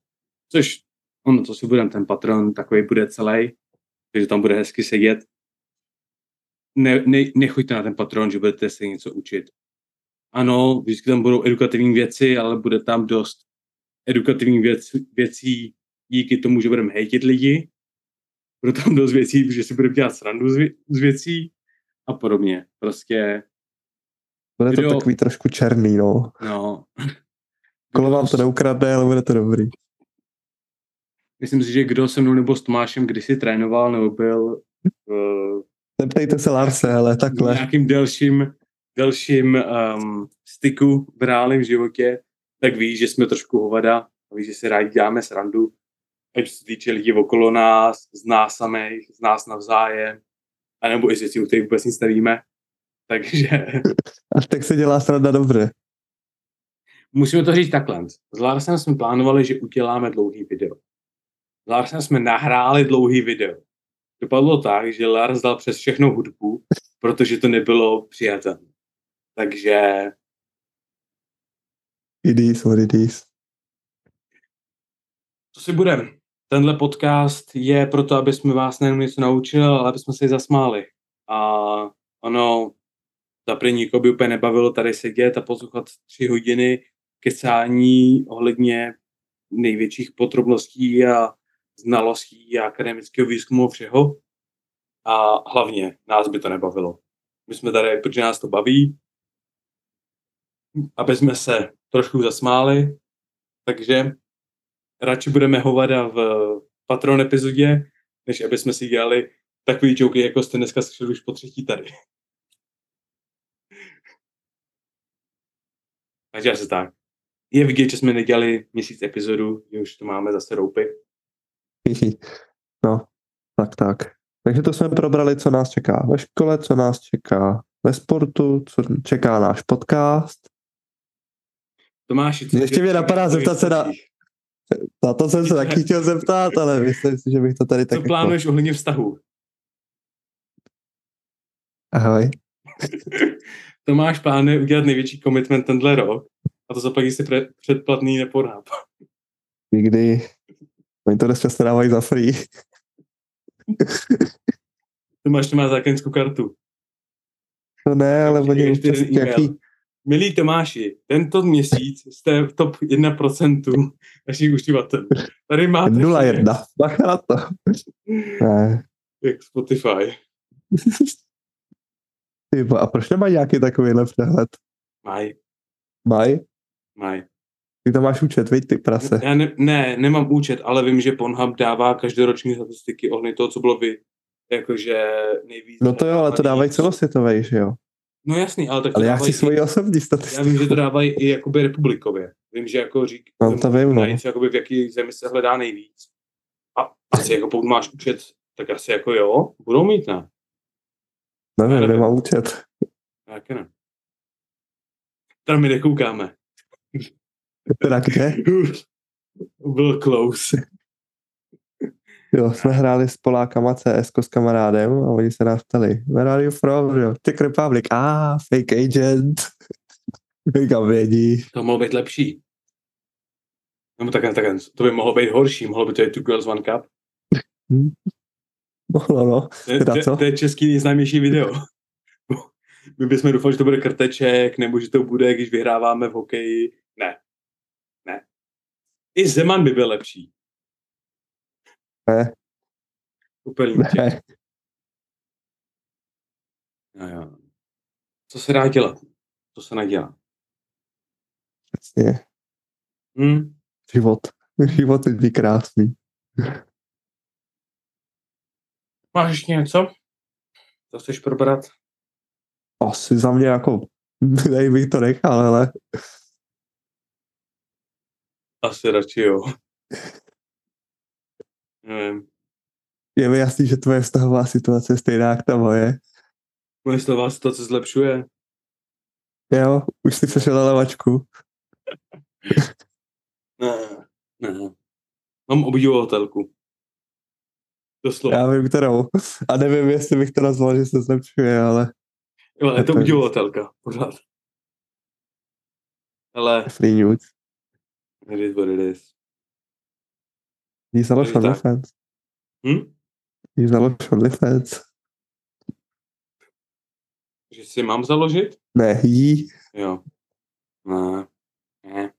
Což ono, to si budeme, ten patron takový bude celý, takže tam bude hezky sedět. Ne, ne, nechoďte na ten patron, že budete se něco učit. Ano, vždycky tam budou edukativní věci, ale bude tam dost edukativních věc, věcí díky tomu, že budeme hejtit lidi. Bude tam dost věcí, že si budeme dělat srandu z, vě- z věcí a podobně. Prostě bude to video... takový trošku černý, no. No. Kolo vám to neukradne, ale bude to dobrý. Myslím si, že kdo se mnou nebo s Tomášem kdysi trénoval nebo byl uh, Neptejte se Larse, ale takhle. V nějakým delším, delším um, styku v reálném životě, tak ví, že jsme trošku hovada a ví, že si rádi děláme srandu. Ať se týče lidí okolo nás, z nás samých, z nás navzájem, anebo i z věcí, o kterých vůbec nic nevíme. Takže... Až tak se dělá sranda dobře. Musíme to říct takhle. S Larsem jsme plánovali, že uděláme dlouhý video. S Larsem jsme nahráli dlouhý video. dopadlo tak, že Lars dal přes všechno hudbu, protože to nebylo přijatelné. Takže It is what it is. co si budem? Tenhle podcast je proto, aby jsme vás nejen něco naučili, ale aby jsme se zasmáli. A ono, za první nikoho by úplně nebavilo tady sedět a poslouchat tři hodiny kecání ohledně největších podrobností a znalostí a akademického výzkumu všeho. A hlavně nás by to nebavilo. My jsme tady, protože nás to baví, aby jsme se trošku zasmáli, takže radši budeme hovada v Patron epizodě, než aby jsme si dělali takový joky, jako jste dneska slyšeli už po třetí tady. Takže asi tak. Je vidět, že jsme nedělali měsíc epizodu, že už to máme zase roupy. No, tak, tak. Takže to jsme probrali, co nás čeká ve škole, co nás čeká ve sportu, co čeká náš podcast. Tomáši, co Ještě mě napadá zeptat se na- Na to jsem se taky chtěl zeptat, ale myslím si, že bych to tady tak Co plánuješ ohledně vztahu? Ahoj. Tomáš plánuje udělat největší commitment tenhle rok a to zaplaví si pre- předplatný nepornáb. Nikdy. Oni to dnes často dávají za free. Tomáš to má zákenskou kartu. To ne, ale oni občas nějaký... Milí Tomáši, tento měsíc jste v top 1% našich uživatelů. Tady máte 0,1. Bacha na to. Ne. jak Spotify. Ty, a proč nemají nějaký takovýhle přehled? Maj, Mají? maj. Ty tam máš účet, viď, ty prase. Já ne, ne, nemám účet, ale vím, že Pornhub dává každoroční statistiky ohledně toho, co bylo vy. Jakože nejvíc. No to jo, ale to dávají celosvětově, že jo? No jasný, ale tak to Ale já chci svoji osobní Já statistiku. vím, že to dávají i jakoby republikově. Vím, že jako řík, No, to vím, no. jakoby v jaký zemi se hledá nejvíc. A asi jako pokud máš účet, tak asi jako jo, budou mít, ne? Nevím, nevím. nemám účet. Taky ne. Tam my nekoukáme. Teda kde? Byl close. Jo, jsme hráli s Polákama CS s kamarádem a oni se nás ptali, where are you from? Jo, Czech Republic. Ah, fake agent. Říkám, vědí. To mohlo být lepší. Nebo takhle, takhle, to by mohlo být horší, mohlo by to být Two Girls One Cup. No, no. To, je- Teda co? to je český nejznámější video. My bychom doufali, že to bude krteček, nebo že to bude, když vyhráváme v hokeji. Ne. Ne. I Zeman by byl lepší. Ne. Úplně Ne. Jo, jo. Co se dá dělat? Co se nedělá? Přesně. Hm? Život. Život je krásný. Máš ještě něco? To chceš probrat? Asi za mě jako, tady bych to nechal, ale Asi radši jo. Nevím. je mi jasný, že tvoje vztahová situace je stejná jak ta moje. Moje slová situace zlepšuje. Jo, už si přešel na levačku. Ne, ne. Mám obdivovatelku. Doslova. Já vím, kterou. A nevím, jestli bych to nazval, že se zlepšuje, ale Jo, je to obdivovatelka. Pořád. Ale free news. it is what it is. Jí založ Takže tak. OnlyFans. Hm? Jí založ OnlyFans. Že si mám založit? Ne, jí. Jo. Ne. Ne.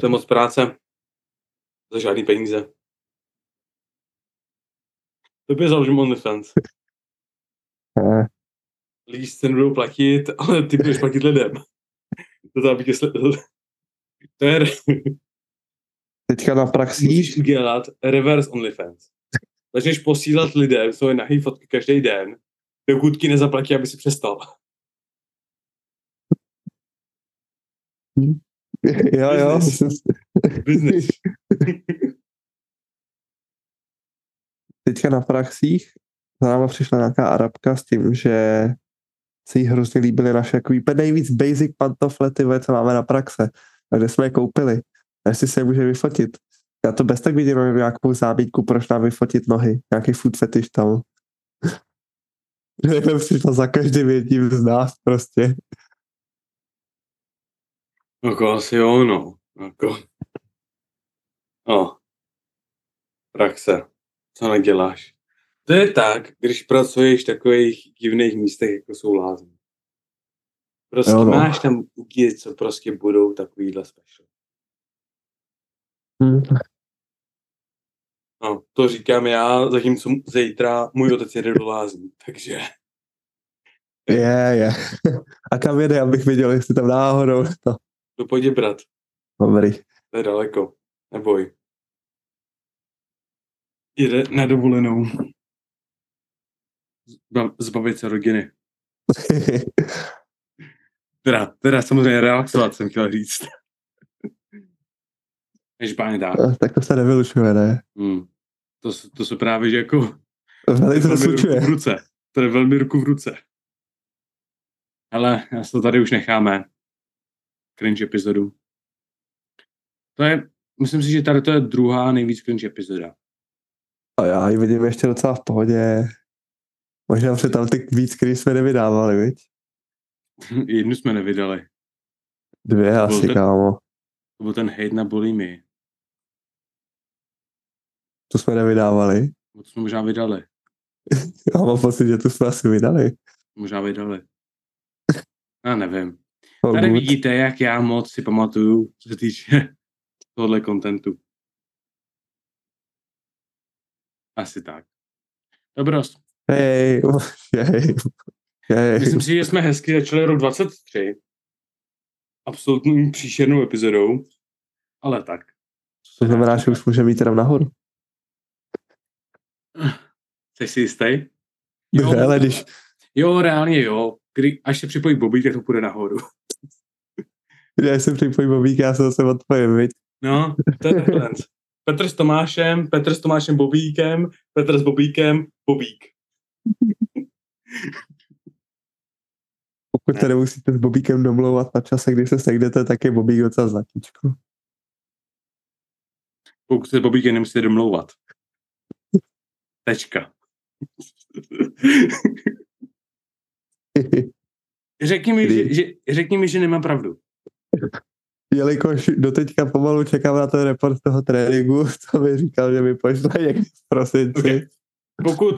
To je moc práce. Za žádný peníze. Tobě založím OnlyFans. Ne. Lidi si nebudou platit, ale ty budeš platit lidem. To sl- To je... Teďka na praxích. Musíš udělat reverse OnlyFans. Začneš posílat lidem svoje nahý fotky každý den, dokud ti nezaplatí, aby si přestal. Jo, jo. Business. si. Teďka na praxích za náma přišla nějaká arabka s tím, že se jí hrozně líbily naše jako nejvíc basic pantofle, ty vole, co máme na praxe. Kde jsme je koupili. A jestli se je může vyfotit. Já to bez tak vidím mám nějakou zábítku, proč nám vyfotit nohy. Nějaký food fetish tam. Takhle přišlo za každým jedním z nás prostě. Jako asi jo, no. Jako. No. Praxe. Co neděláš? To je tak, když pracuješ v takových divných místech, jako jsou lázně. Prostě Jo, no. no. máš tam lidi, co prostě budou takovýhle special. Hm. No, to říkám já, zatímco zítra můj otec jede do lázní, takže Je, je. A kam jede, abych viděl, jestli tam náhodou. No, to pojď brat, dobrý. to je daleko, neboj. Jede na dovolenou. Zba- Zbavit se rodiny. Teda, teda samozřejmě relaxovat jsem chtěl říct. Každopádně tak. No, tak to se nevylučuje, ne? Hmm. To, to se právě že jako Velice velmi slučuje. ruku v ruce. To je velmi ruku v ruce. Ale já to tady už necháme. Cringe epizodu. To je, myslím si, že tady to je druhá nejvíc cringe epizoda. A já ji vidím ještě docela v pohodě. Možná se tam ty víc, který jsme nevydávali, viď? Jednu jsme nevydali. Dvě byl asi, ten- kámo. To byl ten hate na bulimy. Tu jsme nevydávali. To jsme možná vydali. Já mám pocit, že tu jsme asi vydali. Možná vydali. Já nevím. Oh, Tady good. vidíte, jak já moc si pamatuju, co se týče tohle kontentu. Asi tak. Dobrost. Hej, hej, hej. Myslím si, že jsme hezky začali rok 23. Absolutní příšernou epizodou. Ale tak. To znamená, že už můžeme jít teda nahoru. Jsi si jistý? Jo, ale když, Jo, reálně jo. Kdy, až se připojí Bobby, tak to půjde nahoru. když se připojím Bobík, já se zase odpojím, viď? No, to je takhle. Petr s Tomášem, Petr s Tomášem Bobíkem, Petr s Bobíkem, Bobík. Pokud se nemusíte s Bobíkem domlouvat na čase, kdy se sejdete, tak je Bobík docela zlatíčko. Pokud se Bobíkem nemusíte domlouvat. Tečka. Řekni mi, že, že, řekni mi, že nemám pravdu. Jelikož doteďka pomalu čekám na ten report toho tréninku, co mi říkal, že mi pošle někdy v prosinci. Okay. Pokud,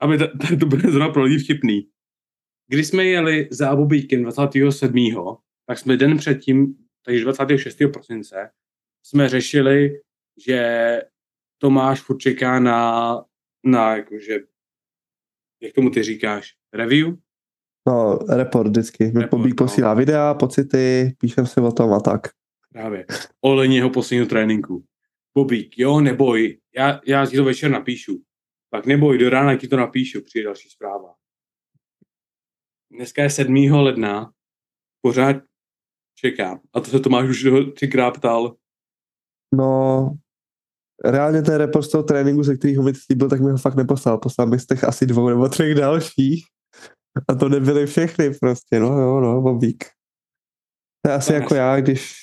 aby to, to bude zrovna pro lidi vtipný. Když jsme jeli za Bobíkem 27. tak jsme den předtím, takže 26. prosince, jsme řešili, že Tomáš furt čeká na, na jakože, jak tomu ty říkáš, review? No, report vždycky. Report, Bobík no. posílá videa, pocity, píšem si o tom a tak. Právě. Ohledně jeho posledního tréninku. Bobík, jo, neboj, já, já ti to večer napíšu. Pak neboj, do rána ti to napíšu, přijde další zpráva. Dneska je 7. ledna, pořád čekám. A to se Tomáš už třikrát ptal. No, reálně ten report z toho tréninku, ze kterého mi slíbil, tak mi ho fakt neposlal. Poslal mi z těch asi dvou nebo třech dalších. A to nebyly všechny prostě, no jo, no, Bobík. To je asi To jako neš- já, když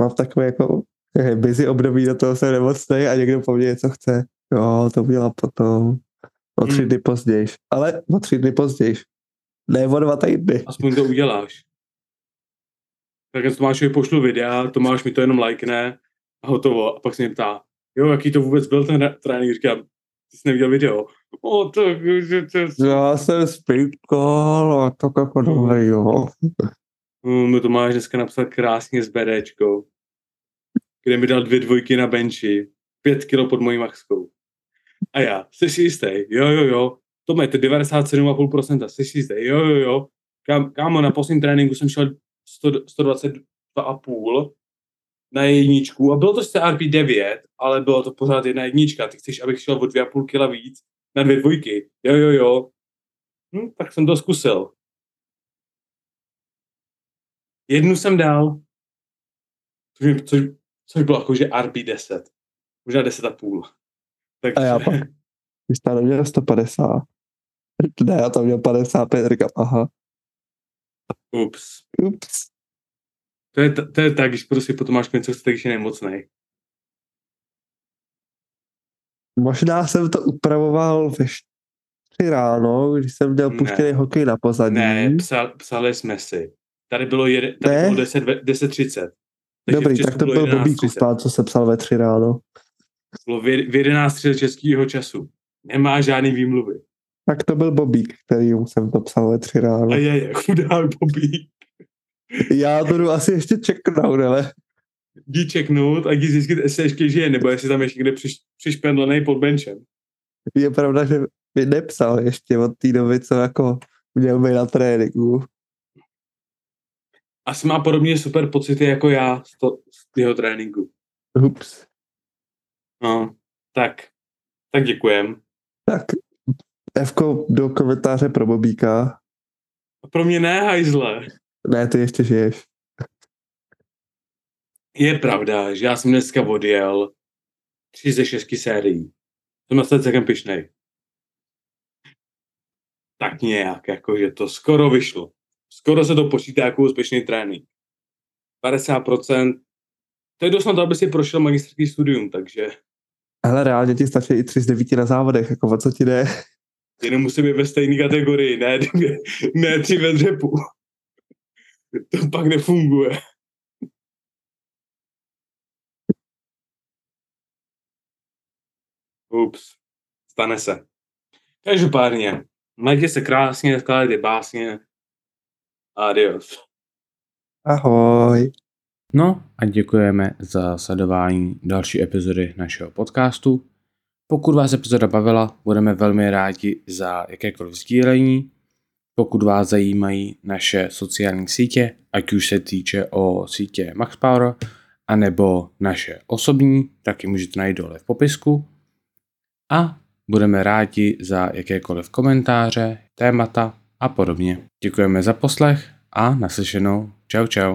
mám takové jako eh, busy období, do toho jsem nemocnej a někdo po mně něco chce. Jo, to udělá potom. O tři Hmm. dny později. Ale o tři dny později. Ne o dva týdny. Aspoň to uděláš. Tak Tomášovi pošlu videa, Tomáš mi to jenom lajkne a hotovo. A pak se mě ptá, jo, jaký to vůbec byl ten trénink? Říkám, ty jsi neviděl video. O, tak, že to... Já jsem spítkal a tak jako dobrý, jo. No, mi Tomáš dneska napsal krásně s BDčkou, kde mi dal dvě dvojky na benchi, pět kilo pod mojí maxkou. A já, jsi si jistý? Jo, jo, jo. To je to 97,5%, jsi si jistý? Jo, jo, jo. Kam, kámo, na posledním tréninku jsem šel 100, 122,5 na jedničku a bylo to sice RP9, ale bylo to pořád jedna jednička. Ty chceš, abych šel o 2,5 kila víc na dvě dvojky. Jo, jo, jo. Hm, tak jsem to zkusil. Jednu jsem dal, což, což, což bylo jako, že RP10. Možná 10,5. Takže, A já pak, když tam neměl 150. Ne, já tam měl 55, říkám, aha, ups. ups. To je, to je tak, když prostě potom máš něco, když je nemocnej. Možná jsem to upravoval ve 4 ráno, když jsem měl Ne. puštěný hokej na pozadí. Ne, psal, psali jsme si. Tady bylo, jede, tady Ne? bylo 10, ve- 10.30. Takže v Dobrý, tak to byl 11:30. Bobíkův plán, co se psal ve 3 ráno. Bylo v v 11.30 českého času. Nemá žádný výmluvy. Tak to byl Bobík, který jsem to psal ve 3 ráno. A je, je, chudák Bobík. Já to jdu asi ještě čeknout, ale Jdi čeknout a jdi zjistit, jestli ještě žije, nebo jestli tam ještě někde přiš, přišpendlený pod benchem. je pravda, že mi nepsal ještě od té doby, co jako měl být na tréninku. Asi má podobně super pocity jako já z, to, z jeho tréninku. Ups. No, tak. Tak děkujem. Tak Fko do komentáře pro Bobíka. Pro mě ne, hajzle. Ne, ty ještě žiješ. Je pravda, že já jsem dneska odjel 3 ze 6 sérií. Jsem na to celkem pišnej. Tak nějak, jakože to skoro vyšlo. Skoro se to počítá jako úspěšný trénink. 50%. To je dost na to, aby si prošel magisterský studium, takže Ale reálně ti stačí i 3 z 9 na závodech, jako o co ti jde? jenom musí být ve stejné kategorii, ne, dvě, ne tři ve dřepu. To pak nefunguje. Ups, stane se. Každopádně, majte se krásně, skládejte básně. Adios. Ahoj. No a děkujeme za sledování další epizody našeho podcastu. Pokud vás epizoda bavila, budeme velmi rádi za jakékoliv sdílení. Pokud vás zajímají naše sociální sítě, ať už se týče o sítě MaxPower, anebo naše osobní, tak ji můžete najít dole v popisku. A budeme rádi za jakékoliv komentáře, témata a podobně. Děkujeme za poslech a naslyšenou. Čau čau.